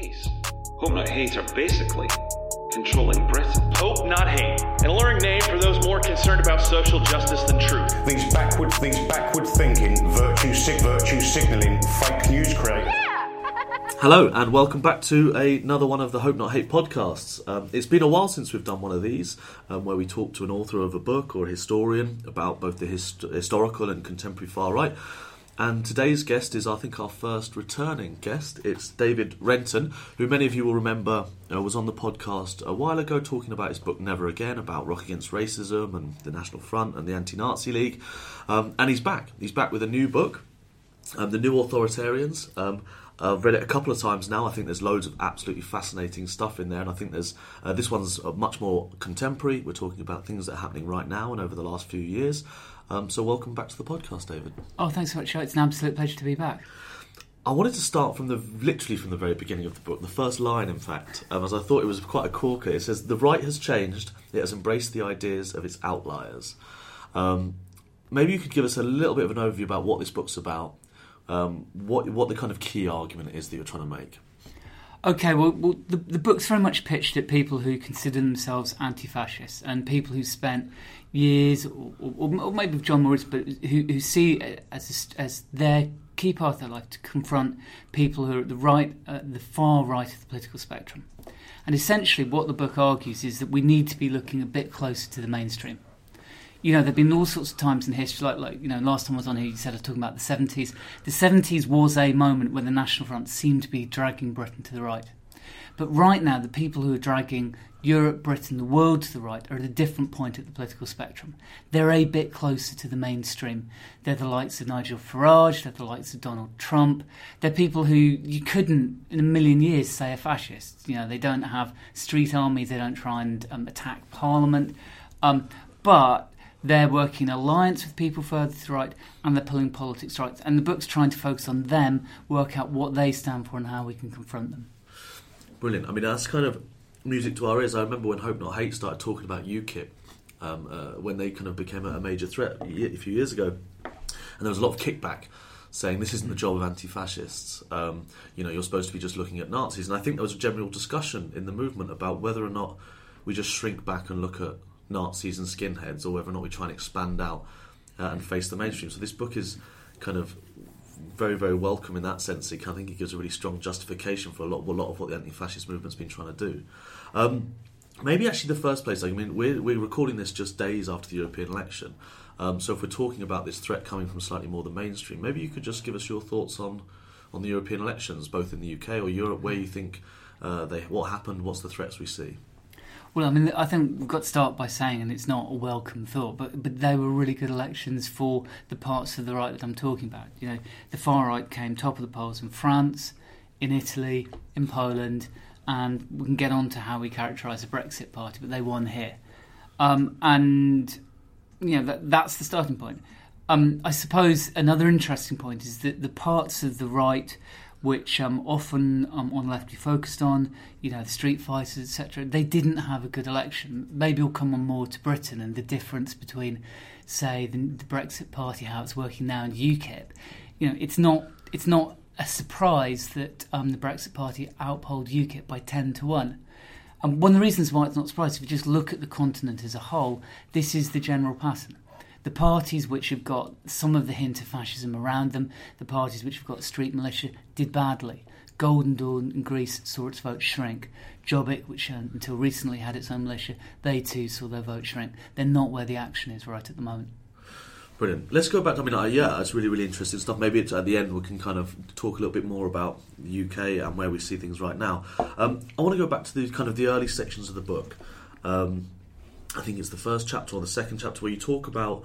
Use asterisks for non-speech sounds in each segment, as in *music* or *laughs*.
case, Hope Not Hate are basically controlling Britain. Hope Not Hate, an alluring name for those more concerned about social justice than truth. These backward, these backward thinking, virtue, sig- virtue signalling, fake news creators. *laughs* Hello, and welcome back to another one of the Hope Not Hate podcasts. Um, it's been a while since we've done one of these, um, where we talk to an author of a book or a historian about both the hist- historical and contemporary far right. And today's guest is, I think, our first returning guest. It's David Renton, who many of you will remember uh, was on the podcast a while ago talking about his book Never Again, about Rock Against Racism and the National Front and the Anti Nazi League. Um, and he's back. He's back with a new book, um, The New Authoritarians. Um, I've read it a couple of times now. I think there's loads of absolutely fascinating stuff in there, and I think there's uh, this one's uh, much more contemporary. We're talking about things that are happening right now and over the last few years. Um, so, welcome back to the podcast, David. Oh, thanks so much. It's an absolute pleasure to be back. I wanted to start from the literally from the very beginning of the book, the first line, in fact, um, as I thought it was quite a corker. It says, "The right has changed; it has embraced the ideas of its outliers." Um, maybe you could give us a little bit of an overview about what this book's about, um, what what the kind of key argument is that you're trying to make. Okay, well, well the, the book's very much pitched at people who consider themselves anti-fascists and people who spent years, or, or, or maybe John Morris, but who, who see as as their key part of their life to confront people who are at the right, uh, the far right of the political spectrum. And essentially, what the book argues is that we need to be looking a bit closer to the mainstream. You know, there have been all sorts of times in history, like, like you know, last time I was on here, you said I was talking about the 70s. The 70s was a moment when the National Front seemed to be dragging Britain to the right. But right now, the people who are dragging Europe, Britain, the world to the right are at a different point at the political spectrum. They're a bit closer to the mainstream. They're the likes of Nigel Farage, they're the likes of Donald Trump. They're people who you couldn't in a million years say are fascists. You know, they don't have street armies, they don't try and um, attack Parliament. Um, but they're working in alliance with people further to the right and they're pulling politics right. And the book's trying to focus on them, work out what they stand for and how we can confront them. Brilliant. I mean, that's kind of music to our ears. I remember when Hope Not Hate started talking about UKIP, um, uh, when they kind of became a major threat a few years ago, and there was a lot of kickback saying this isn't the job of anti-fascists. Um, you know, you're supposed to be just looking at Nazis, and I think there was a general discussion in the movement about whether or not we just shrink back and look at Nazis and skinheads, or whether or not we try and expand out uh, and face the mainstream. So this book is kind of very, very welcome in that sense. I think it gives a really strong justification for a lot, a lot of what the anti-fascist movement's been trying to do. Um, maybe actually the first place. I mean, we're, we're recording this just days after the European election. Um, so if we're talking about this threat coming from slightly more the mainstream, maybe you could just give us your thoughts on on the European elections, both in the UK or Europe, where you think uh, they what happened, what's the threats we see. Well, I mean, I think we've got to start by saying, and it's not a welcome thought, but but they were really good elections for the parts of the right that I'm talking about. You know, the far right came top of the polls in France, in Italy, in Poland, and we can get on to how we characterise the Brexit Party, but they won here, um, and you know that, that's the starting point. Um, I suppose another interesting point is that the parts of the right which um, often um, on the left we focused on, you know, the street fighters, etc. They didn't have a good election. Maybe we'll come on more to Britain and the difference between, say, the, the Brexit Party, how it's working now, and UKIP. You know, it's not it's not a surprise that um, the Brexit Party outpolled UKIP by ten to one. And one of the reasons why it's not surprising, if you just look at the continent as a whole, this is the general pattern the parties which have got some of the hint of fascism around them, the parties which have got street militia, did badly. Golden Dawn in Greece saw its vote shrink. Jobbik, which uh, until recently had its own militia, they too saw their vote shrink. They're not where the action is right at the moment. Brilliant. Let's go back. To, I mean, uh, yeah, it's really, really interesting stuff. Maybe at the end we can kind of talk a little bit more about the UK and where we see things right now. Um, I want to go back to the kind of the early sections of the book. Um, I think it's the first chapter or the second chapter where you talk about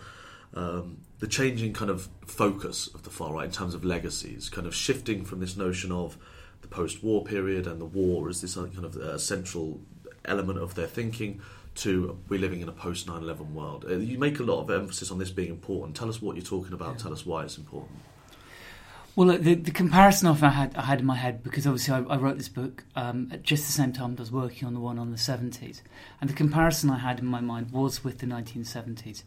um, the changing kind of focus of the far right in terms of legacies, kind of shifting from this notion of the post-war period and the war as this kind of uh, central element of their thinking to we're living in a post 9/11 world. Uh, you make a lot of emphasis on this being important. Tell us what you're talking about. Yeah. Tell us why it's important. Well, the, the comparison often I had, I had in my head because obviously I, I wrote this book um, at just the same time I was working on the one on the 70s. And the comparison I had in my mind was with the 1970s.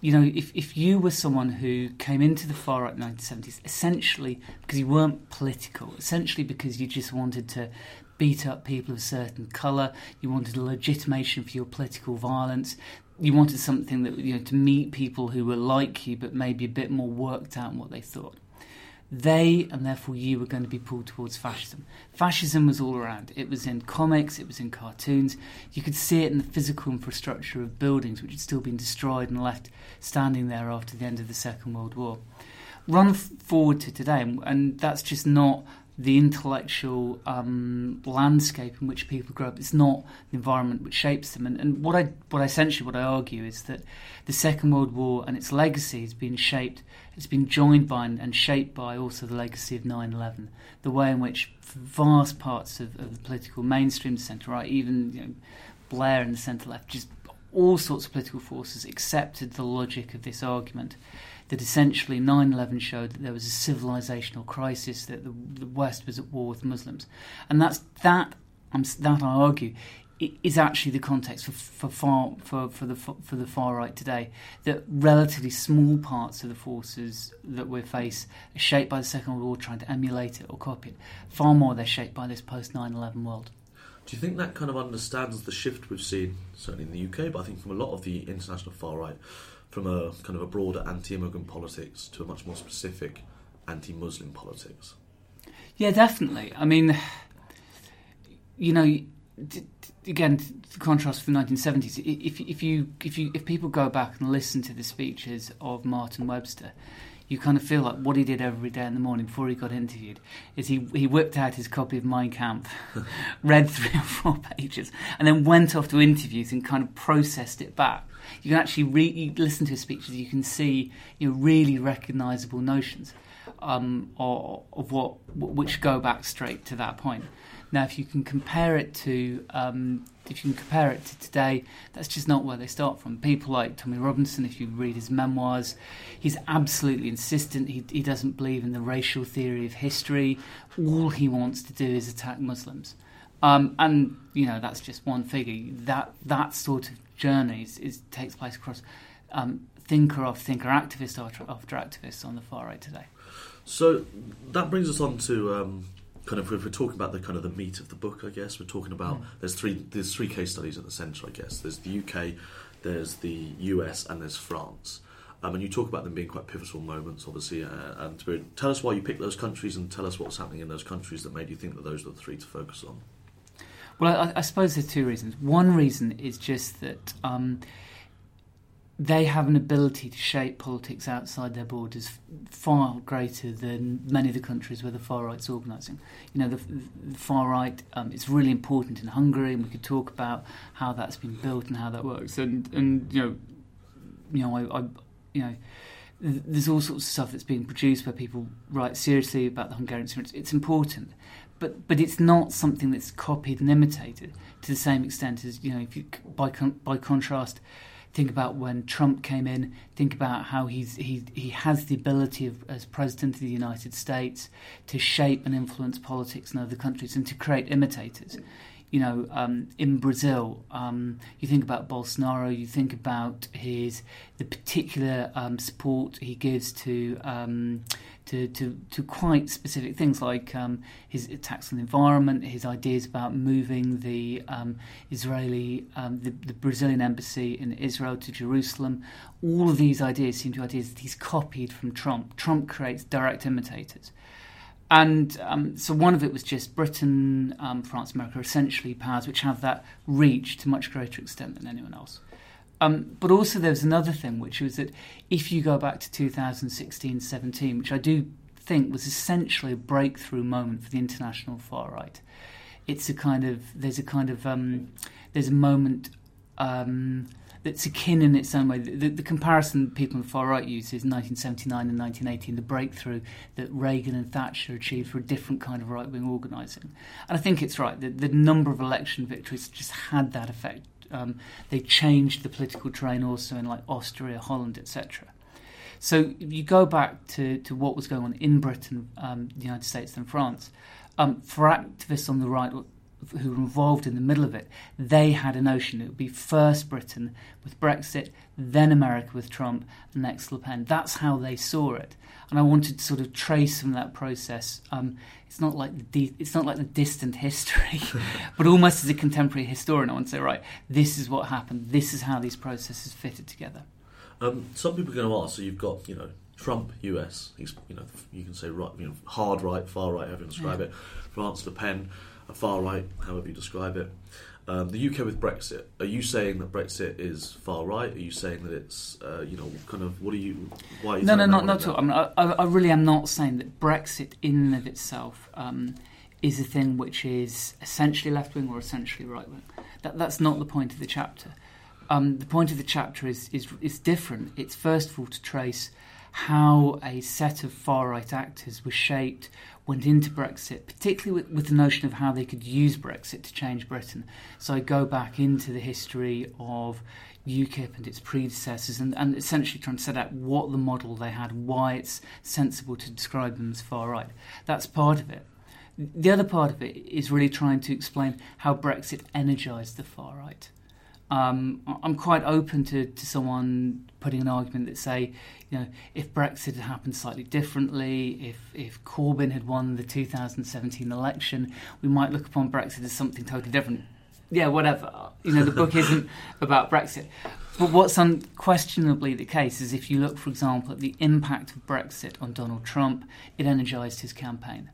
You know, if, if you were someone who came into the far right in the 1970s, essentially because you weren't political, essentially because you just wanted to beat up people of a certain colour, you wanted a legitimation for your political violence, you wanted something that, you know, to meet people who were like you but maybe a bit more worked out in what they thought they and therefore you were going to be pulled towards fascism. Fascism was all around. It was in comics, it was in cartoons. You could see it in the physical infrastructure of buildings which had still been destroyed and left standing there after the end of the Second World War. Run forward to today, and that's just not the intellectual um, landscape in which people grow up. It's not the environment which shapes them. And, and what I, what essentially, what I argue is that the Second World War and its legacy has been shaped, it's been joined by and, and shaped by also the legacy of 9/11. The way in which vast parts of, of the political mainstream centre right, even you know, Blair in the centre left, just all sorts of political forces accepted the logic of this argument that essentially 9 11 showed that there was a civilizational crisis, that the, the West was at war with Muslims. And that's that, um, that I argue, is actually the context for, for, far, for, for, the, for the far right today. That relatively small parts of the forces that we face are shaped by the Second World War, trying to emulate it or copy it. Far more, they're shaped by this post 9 11 world. Do you think that kind of understands the shift we've seen, certainly in the UK, but I think from a lot of the international far right, from a kind of a broader anti-immigrant politics to a much more specific anti-Muslim politics. Yeah, definitely. I mean, you know, again, the contrast from the 1970s. If if you if you if people go back and listen to the speeches of Martin Webster, you kind of feel like what he did every day in the morning before he got interviewed is he, he whipped out his copy of Mein Kampf, *laughs* read three or four pages, and then went off to interviews and kind of processed it back you can actually re- you listen to his speeches. You can see you know really recognisable notions um, of, of what which go back straight to that point. Now, if you can compare it to um, if you can compare it to today, that's just not where they start from. People like Tommy Robinson, if you read his memoirs, he's absolutely insistent. He, he doesn't believe in the racial theory of history. All he wants to do is attack Muslims. Um, and you know that's just one figure. That that sort of journeys is, takes place across um, thinker after thinker, activist after, after activist on the far right today. So that brings us on to um, kind of if we're talking about the kind of the meat of the book, I guess we're talking about mm. there's three there's three case studies at the centre, I guess. There's the UK, there's the US, and there's France. Um, and you talk about them being quite pivotal moments, obviously. Uh, and tell us why you picked those countries, and tell us what's happening in those countries that made you think that those are the three to focus on. Well, I, I, suppose there's two reasons. One reason is just that um, they have an ability to shape politics outside their borders far greater than many of the countries where the far right's organising. You know, the, the far right um, is really important in Hungary, and we could talk about how that's been built and how that works. And and you know, you know, I, I you know there's all sorts of stuff that's being produced where people write seriously about the Hungarian experience. It's important, but but it's not something that's copied and imitated to the same extent as you know. If you by con- by contrast, think about when Trump came in. Think about how he's he he has the ability of, as president of the United States to shape and influence politics in other countries and to create imitators you know, um, in Brazil, um, you think about Bolsonaro, you think about his the particular um, support he gives to, um, to, to to quite specific things like um, his attacks on the environment, his ideas about moving the um, Israeli the, the, Brazilian embassy in Israel to Jerusalem. All of these ideas seem to be ideas that he's copied from Trump. Trump creates direct imitators. And um, so one of it was just Britain, um, France, America, essentially powers which have that reach to much greater extent than anyone else. Um, but also there was another thing, which was that if you go back to 2016 17, which I do think was essentially a breakthrough moment for the international far right, it's a kind of, there's a kind of, um, there's a moment um, that's akin in its own way. The, the, comparison people on the far right use is 1979 and 1918, the breakthrough that Reagan and Thatcher achieved for a different kind of right wing organising. And I think it's right. The, the number of election victories just had that effect. Um, they changed the political terrain also in like Austria, Holland, etc. So you go back to, to what was going on in Britain, um, the United States, and France, um, for activists on the right who were involved in the middle of it, they had a notion it would be first Britain with Brexit, then America with Trump, and next Le Pen. That's how they saw it, and I wanted to sort of trace from that process. Um, it's not like the de- it's not like the distant history, *laughs* but almost as a contemporary historian, I want to say, right, this is what happened. This is how these processes fitted together. Um, some people are going to ask. So you've got you know Trump, US. He's you know you can say right, you know hard right, far right, however you describe Yeah. it. France, Le Pen, a far right, however you describe it. Um, the UK with Brexit. Are you saying that Brexit is far right? Are you saying that it's uh, you know kind of what are you? Why? Are you No, no, not not at all. I, mean, I, I really am not saying that Brexit in and of itself um, is a thing which is essentially left wing or essentially right wing. That, that's not the point of the chapter. Um, the point of the chapter is, is is different. It's first of all to trace how a set of far right actors was shaped, went into Brexit, particularly with, with the notion of how they could use Brexit to change Britain. So I go back into the history of UKIP and its predecessors and, and essentially trying to set out what the model they had, why it's sensible to describe them as far right. That's part of it. The other part of it is really trying to explain how Brexit energised the far right. Um, I'm quite open to, to someone putting an argument that say, you know, if Brexit had happened slightly differently, if if Corbyn had won the 2017 election, we might look upon Brexit as something totally different. Yeah, whatever. You know, the book *laughs* isn't about Brexit. But what's unquestionably the case is if you look, for example, at the impact of Brexit on Donald Trump, it energised his campaign.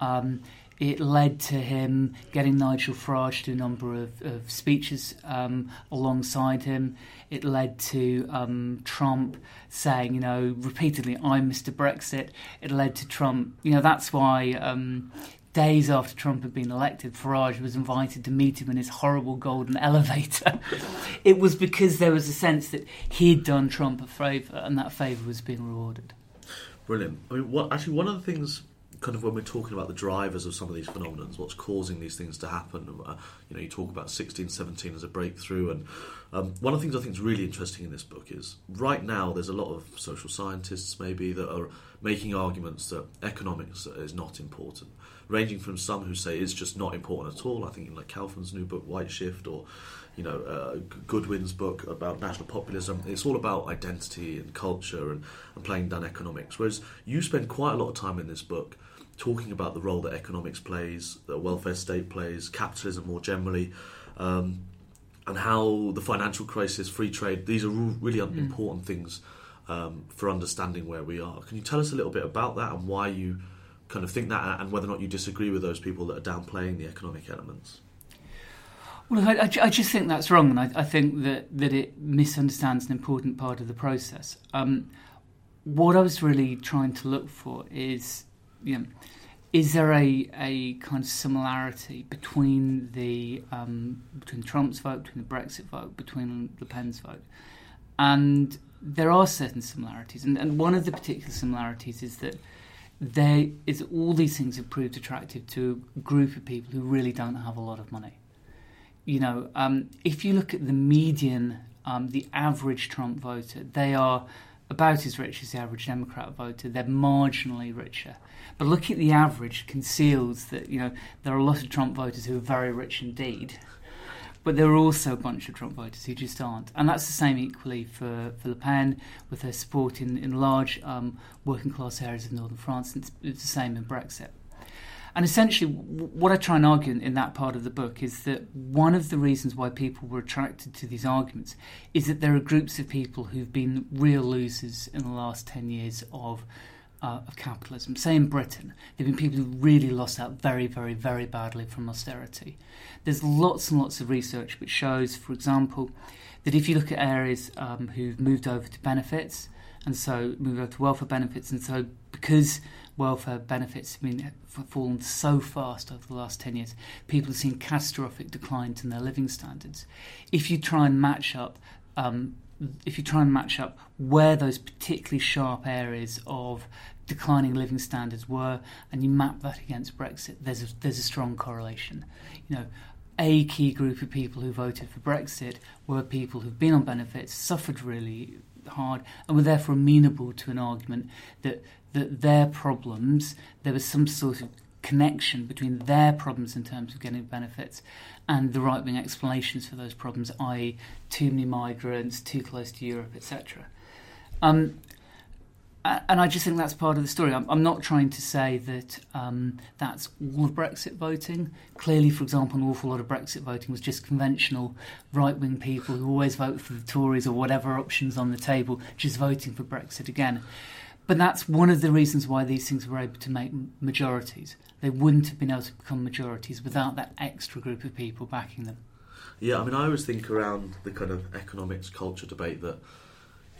Um, it led to him getting Nigel Farage to a number of, of speeches um, alongside him. It led to um, Trump saying, you know, repeatedly, I'm Mr. Brexit. It led to Trump, you know, that's why um, days after Trump had been elected, Farage was invited to meet him in his horrible golden *laughs* elevator. it was because there was a sense that he'd done Trump a favour and that favour was being rewarded. Brilliant. I mean, actually, one of the things, kind of, when we're talking about the drivers of some of these phenomena, what's causing these things to happen. Uh, you know, you talk about 16, 17 as a breakthrough, and um, one of the things I think is really interesting in this book is right now there's a lot of social scientists maybe that are making arguments that economics is not important, ranging from some who say it's just not important at all. I think like Kaufmann's new book, White Shift, or you know, uh, Goodwin's book about national populism. It's all about identity and culture and, and playing down economics. Whereas you spend quite a lot of time in this book talking about the role that economics plays, that welfare state plays, capitalism more generally, um, and how the financial crisis, free trade, these are all really Mm. important things um, for understanding where we are. Can you tell us a little bit about that and why you kind of think that and whether or not you disagree with those people that are downplaying the economic elements? Well, I, I, just think that's wrong, and I, I think that, that it misunderstands an important part of the process. Um, what I was really trying to look for is, you know, is there a, a kind of similarity between the um, between Trump's vote, between the Brexit vote, between Le Pen's vote, and there are certain similarities, and, and one of the particular similarities is that there is all these things have proved attractive to a group of people who really don't have a lot of money you know, um, if you look at the median, um, the average Trump voter, they are about as rich as the average Democrat voter. They're marginally richer. But looking at the average conceals that, you know, there are a lot of Trump voters who are very rich indeed. But there are also a bunch of Trump voters who just aren't. And that's the same equally for, for Le Pen, with her support in, in large um, working class areas of northern France. And it's, it's the same in Brexit. And essentially, what I try and argue in, in that part of the book is that one of the reasons why people were attracted to these arguments is that there are groups of people who've been real losers in the last 10 years of, uh, of capitalism. Say in Britain, there have been people who really lost out very, very, very badly from austerity. There's lots and lots of research which shows, for example, that if you look at areas um, who've moved over to benefits, and so move over to welfare benefits, and so because welfare benefits have been have fallen so fast over the last 10 years, people have seen catastrophic declines in their living standards. If you try and match up, um, if you try and match up where those particularly sharp areas of declining living standards were, and you map that against Brexit, there's a, there's a strong correlation. You know, a key group of people who voted for Brexit were people who've been on benefits, suffered really hard and were therefore amenable to an argument that that their problems there was some sort of connection between their problems in terms of getting benefits and the right wing explanations for those problems, i.e., too many migrants, too close to Europe, etc. Um, and I just think that's part of the story. I'm, I'm not trying to say that um, that's all of Brexit voting. Clearly, for example, an awful lot of Brexit voting was just conventional right wing people who always vote for the Tories or whatever options on the table, just voting for Brexit again. But that's one of the reasons why these things were able to make majorities. They wouldn't have been able to become majorities without that extra group of people backing them. Yeah, I mean, I always think around the kind of economics culture debate that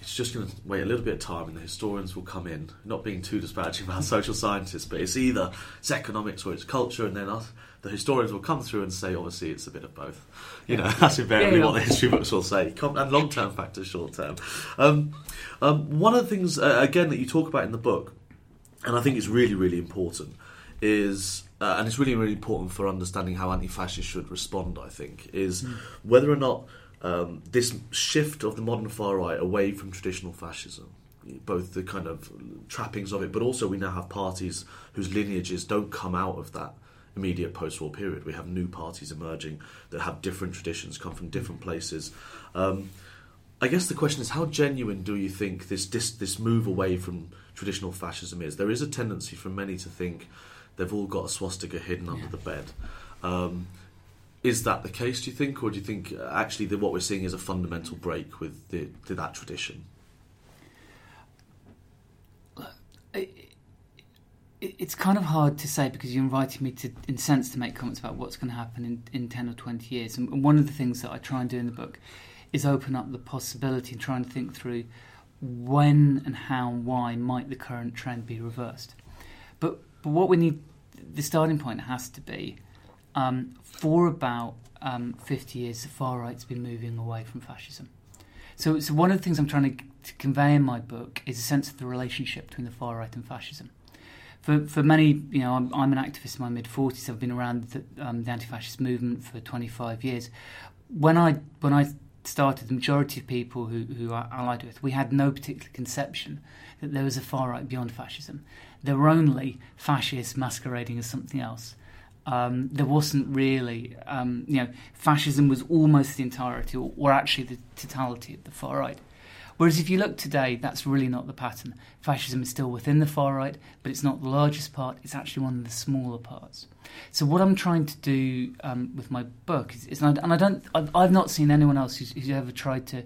it's just going to wait a little bit of time and the historians will come in, not being too disparaging about *laughs* social scientists, but it's either it's economics or it's culture, and then us, the historians will come through and say, obviously, it's a bit of both. You know, *laughs* that's invariably Yeah, yeah. what the history books will say, and long term factors, short term. Um, um, one of the things, uh, again, that you talk about in the book, and I think it's really, really important, is uh, and it's really, really important for understanding how anti-fascists should respond. I think is whether or not um, this shift of the modern far right away from traditional fascism, both the kind of trappings of it, but also we now have parties whose lineages don't come out of that immediate post-war period. We have new parties emerging that have different traditions, come from different places. Um, I guess the question is, how genuine do you think this, this this move away from traditional fascism is? There is a tendency for many to think they've all got a swastika hidden under the bed. Um, is that the case? Do you think, or do you think uh, actually that what we're seeing is a fundamental break with the, the, that tradition? it's kind of hard to say because you invited me to, in sense, to make comments about what's going to happen in, in 10 or 20 years. And one of the things that I try and do in the book is open up the possibility and try and think through when and how and why might the current trend be reversed. But, but what we need, the starting point has to be um, for about um, 50 years, the far right's been moving away from fascism. So, so one of the things I'm trying to, to convey in my book is a sense of the relationship between the far right and fascism. For, for many, you know, I'm, I'm an activist in my mid 40s. I've been around the, um, the anti-fascist movement for 25 years. When I when I started, the majority of people who, who I allied with, we had no particular conception that there was a far right beyond fascism. There were only fascists masquerading as something else. Um, there wasn't really, um, you know, fascism was almost the entirety, or, or actually the totality of the far right. Whereas if you look today, that's really not the pattern. Fascism is still within the far right, but it's not the largest part, it's actually one of the smaller parts. So what I'm trying to do um, with my book is, is and, I, don't, I've, I've not seen anyone else who's, who's ever tried to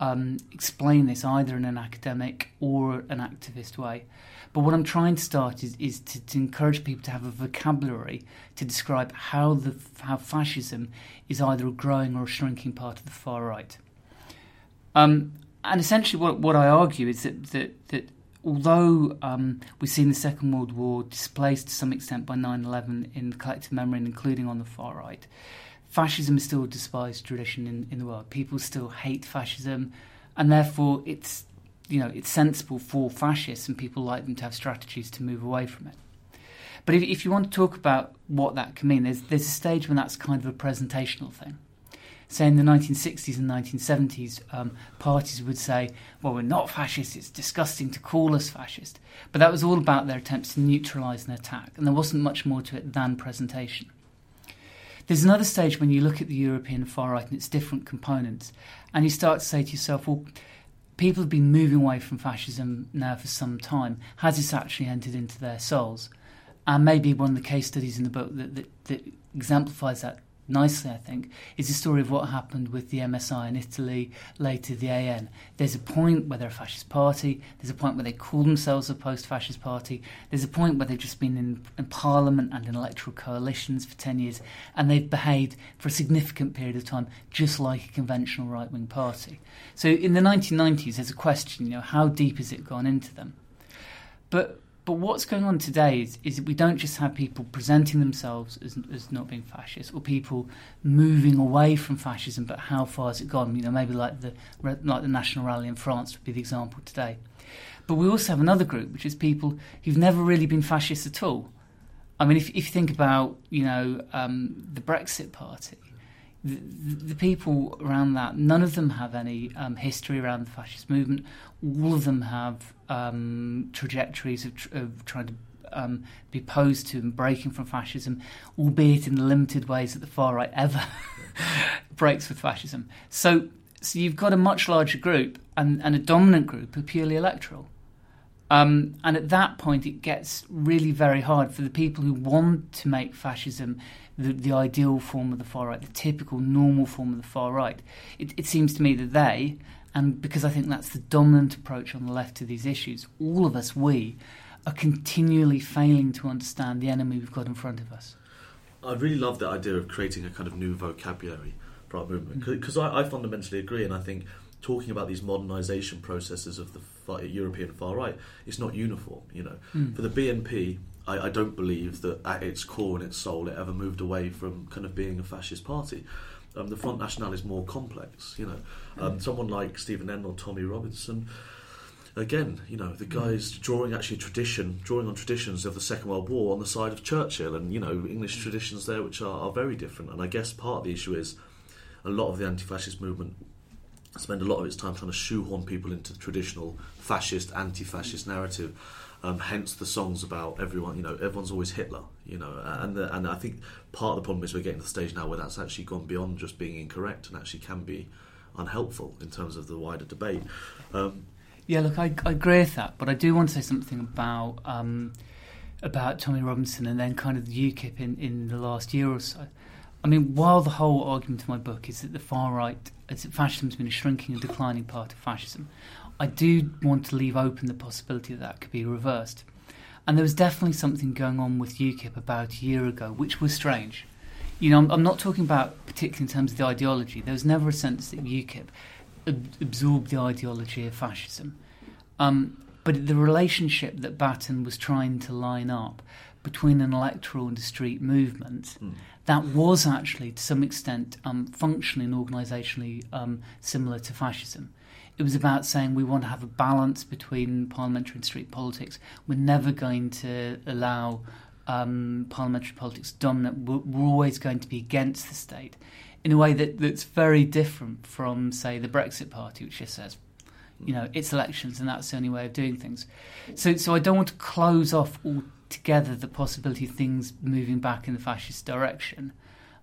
um, explain this either in an academic or an activist way. But what I'm trying to start is, is to, to encourage people to have a vocabulary to describe how the how fascism is either a growing or a shrinking part of the far right. Um, and essentially, what, what I argue is that that, that although um, we've seen the Second World War displaced to some extent by 9/11 in collective memory, and including on the far right, fascism is still a despised tradition in, in the world. People still hate fascism, and therefore it's you know it's sensible for fascists and people like them to have strategies to move away from it. But if, if you want to talk about what that can mean, there's there's a stage when that's kind of a presentational thing. Say in the 1960s and 1970s, um, parties would say, "Well, we're not fascist. It's disgusting to call us fascist." But that was all about their attempts to neutralise an attack, and there wasn't much more to it than presentation. There's another stage when you look at the European far right and its different components, and you start to say to yourself, "Well." People have been moving away from fascism now for some time. Has this actually entered into their souls? And maybe one of the case studies in the book that, that, that exemplifies that nicely, I think, is the story of what happened with the MSI in Italy, later the AN. There's a point where they're a fascist party, there's a point where they call themselves a post fascist party, there's a point where they've just been in, in parliament and in electoral coalitions for 10 years, and they've behaved for a significant period of time just like a conventional right wing party. So in the 1990s, there's a question, you know, how deep has it gone into them? But but what's going on today is, is that we don't just have people presenting themselves as, as not being fascist, or people moving away from fascism. But how far has it gone? You know, maybe like the like the National Rally in France would be the example today. But we also have another group, which is people who've never really been fascist at all. I mean, if, if you think about you know um, the Brexit Party, the, the people around that, none of them have any um, history around the fascist movement. All of them have um, trajectories of, tr- of, trying to um, be opposed to and breaking from fascism, albeit in the limited ways that the far right ever *laughs* breaks with fascism. So, so you've got a much larger group and, and a dominant group who are purely electoral. Um, and at that point, it gets really very hard for the people who want to make fascism the, the ideal form of the far right, the typical normal form of the far right. It, it seems to me that they, and because I think that's the dominant approach on the left to these issues, all of us, we, are continually failing to understand the enemy we've got in front of us. I really love the idea of creating a kind of new vocabulary for our movement because I, I fundamentally agree, and I think talking about these modernisation processes of the far, European far right, it's not uniform. You know, Mm. for the BNP, I, I don't believe that at its core and its soul it ever moved away from kind of being a fascist party. Um, the Front National is more complex. You know, um, someone like Stephen N or Tommy Robinson. Again, you know, the guys drawing actually tradition, drawing on traditions of the Second World War on the side of Churchill, and you know, English traditions there which are, are very different. And I guess part of the issue is a lot of the anti-fascist movement spend a lot of its time trying to shoehorn people into the traditional fascist, anti-fascist narrative. Um, hence the songs about everyone. You know, everyone's always Hitler. You know, and the, and I think part of the problem is we're getting to the stage now where that's actually gone beyond just being incorrect and actually can be unhelpful in terms of the wider debate. Um, Yeah, look, I, I agree with that, but I do want to say something about um, about Tommy Robinson and then kind of the UKIP in, in the last year or so. I mean, while the whole argument of my book is that the far right, fascism has been a shrinking and declining part of fascism, I do want to leave open the possibility that that could be reversed. And there was definitely something going on with UKIP about a year ago, which was strange. You know, I'm, I'm not talking about particularly in terms of the ideology. There was never a sense that UKIP ab- absorbed the ideology of fascism. Um, but the relationship that Batten was trying to line up between an electoral and a street movement, that was actually to some extent um, functionally and organisationally um, similar to fascism. It was about saying we want to have a balance between parliamentary and street politics. We're never going to allow um, parliamentary politics to dominate. We're, we're always going to be against the state in a way that, that's very different from, say, the Brexit Party, which just says, you know, it's elections and that's the only way of doing things. So, so I don't want to close off altogether the possibility of things moving back in the fascist direction.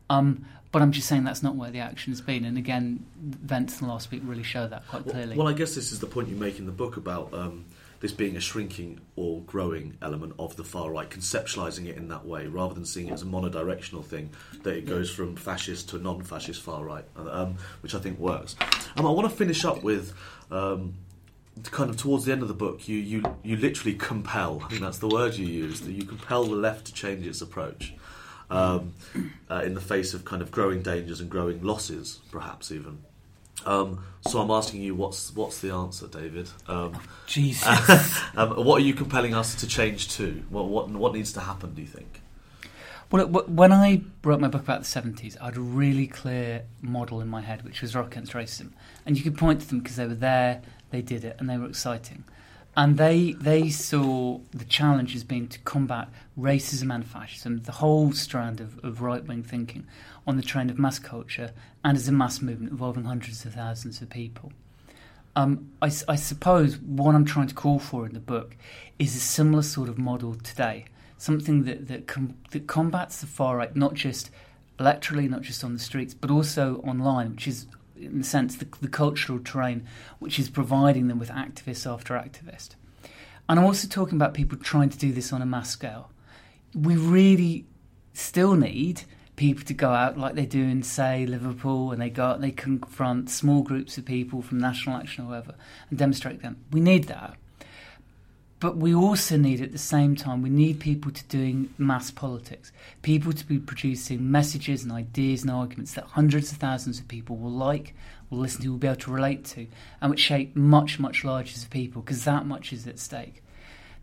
Um, but I'm just saying that's not where the action's been. And again, events in the last week really show that quite clearly. Well, I guess this is the point you make in the book about um, this being a shrinking or growing element of the far right, conceptualizing it in that way rather than seeing it as a monodirectional thing, that it goes from fascist to non fascist far right, um, which I think works. Um, I want to finish up with. Um, kind of towards the end of the book, you, you, you literally compel, I think that's the word you used, that you compel the left to change its approach um, uh, in the face of kind of growing dangers and growing losses, perhaps even. Um, so I'm asking you, what's what's the answer, David? Um, Jesus. *laughs* um, what are you compelling us to change to? What what what needs to happen? Do you think? Well, when I wrote my book about the 70s, I had a really clear model in my head, which was Rock Against Racism. And you could point to them because they were there, they did it, and they were exciting. And they, they saw the challenge as being to combat racism and fascism, the whole strand of, of right wing thinking, on the trend of mass culture and as a mass movement involving hundreds of thousands of people. Um, I, I suppose what I'm trying to call for in the book is a similar sort of model today, something that that, com- that combats the far right, not just electorally, not just on the streets, but also online, which is, in a sense, the, the cultural terrain which is providing them with activist after activist. And I'm also talking about people trying to do this on a mass scale. We really still need people to go out like they do in, say, Liverpool, and they go out and they confront small groups of people from National Action or whoever and demonstrate them. We need that. But we also need, at the same time, we need people to doing mass politics. People to be producing messages and ideas and arguments that hundreds of thousands of people will like, will listen to, will be able to relate to, and which shape much, much larger of people, because that much is at stake.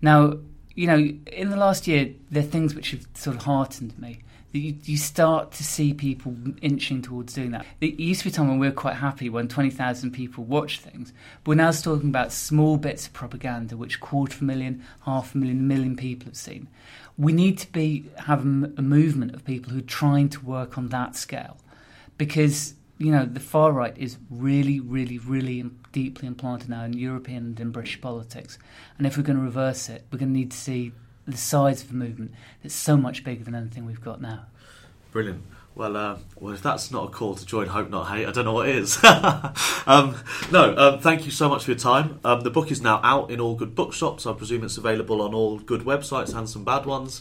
Now, you know, in the last year, there are things which have sort of heartened me. You, you start to see people inching towards doing that. It used to be a time when we were quite happy when 20,000 people watched things, but we're now talking about small bits of propaganda which quarter of a million, half a million, million people have seen. We need to be have a movement of people who are trying to work on that scale because you know the far right is really, really, really deeply implanted now in European and in British politics, and if we're going to reverse it, we're going to need to see the size of the movement that's so much bigger than anything we've got now. Brilliant. Well, uh, well, if that's not a call to join Hope Not Hate, I don't know what is. *laughs* um, no, um, thank you so much for your time. Um, the book is now out in all good bookshops. I presume it's available on all good websites and some bad ones.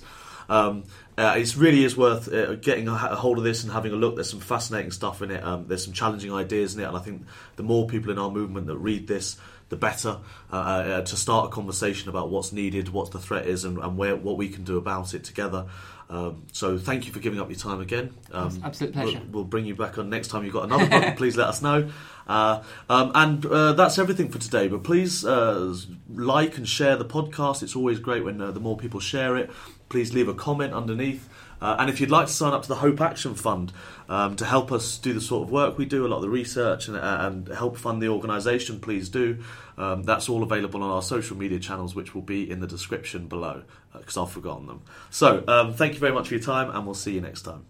Um, uh, it really is worth uh, getting a, hold of this and having a look. There's some fascinating stuff in it. Um, there's some challenging ideas in it, and I think the more people in our movement that read this, the better uh, uh, to start a conversation about what's needed, what the threat is, and, and where what we can do about it together. Um, so thank you for giving up your time again. Um, absolute pleasure. We'll, we'll, bring you back on next time you've got another book. *laughs* please let us know. Uh, um, and uh, that's everything for today. But please uh, like and share the podcast. It's always great when uh, the more people share it. Please leave a comment underneath. Uh, and if you'd like to sign up to the Hope Action Fund um, to help us do the sort of work we do, a lot of the research, and, and help fund the organisation, please do. Um, that's all available on our social media channels, which will be in the description below, because uh, I've forgotten them. So, um, thank you very much for your time, and we'll see you next time.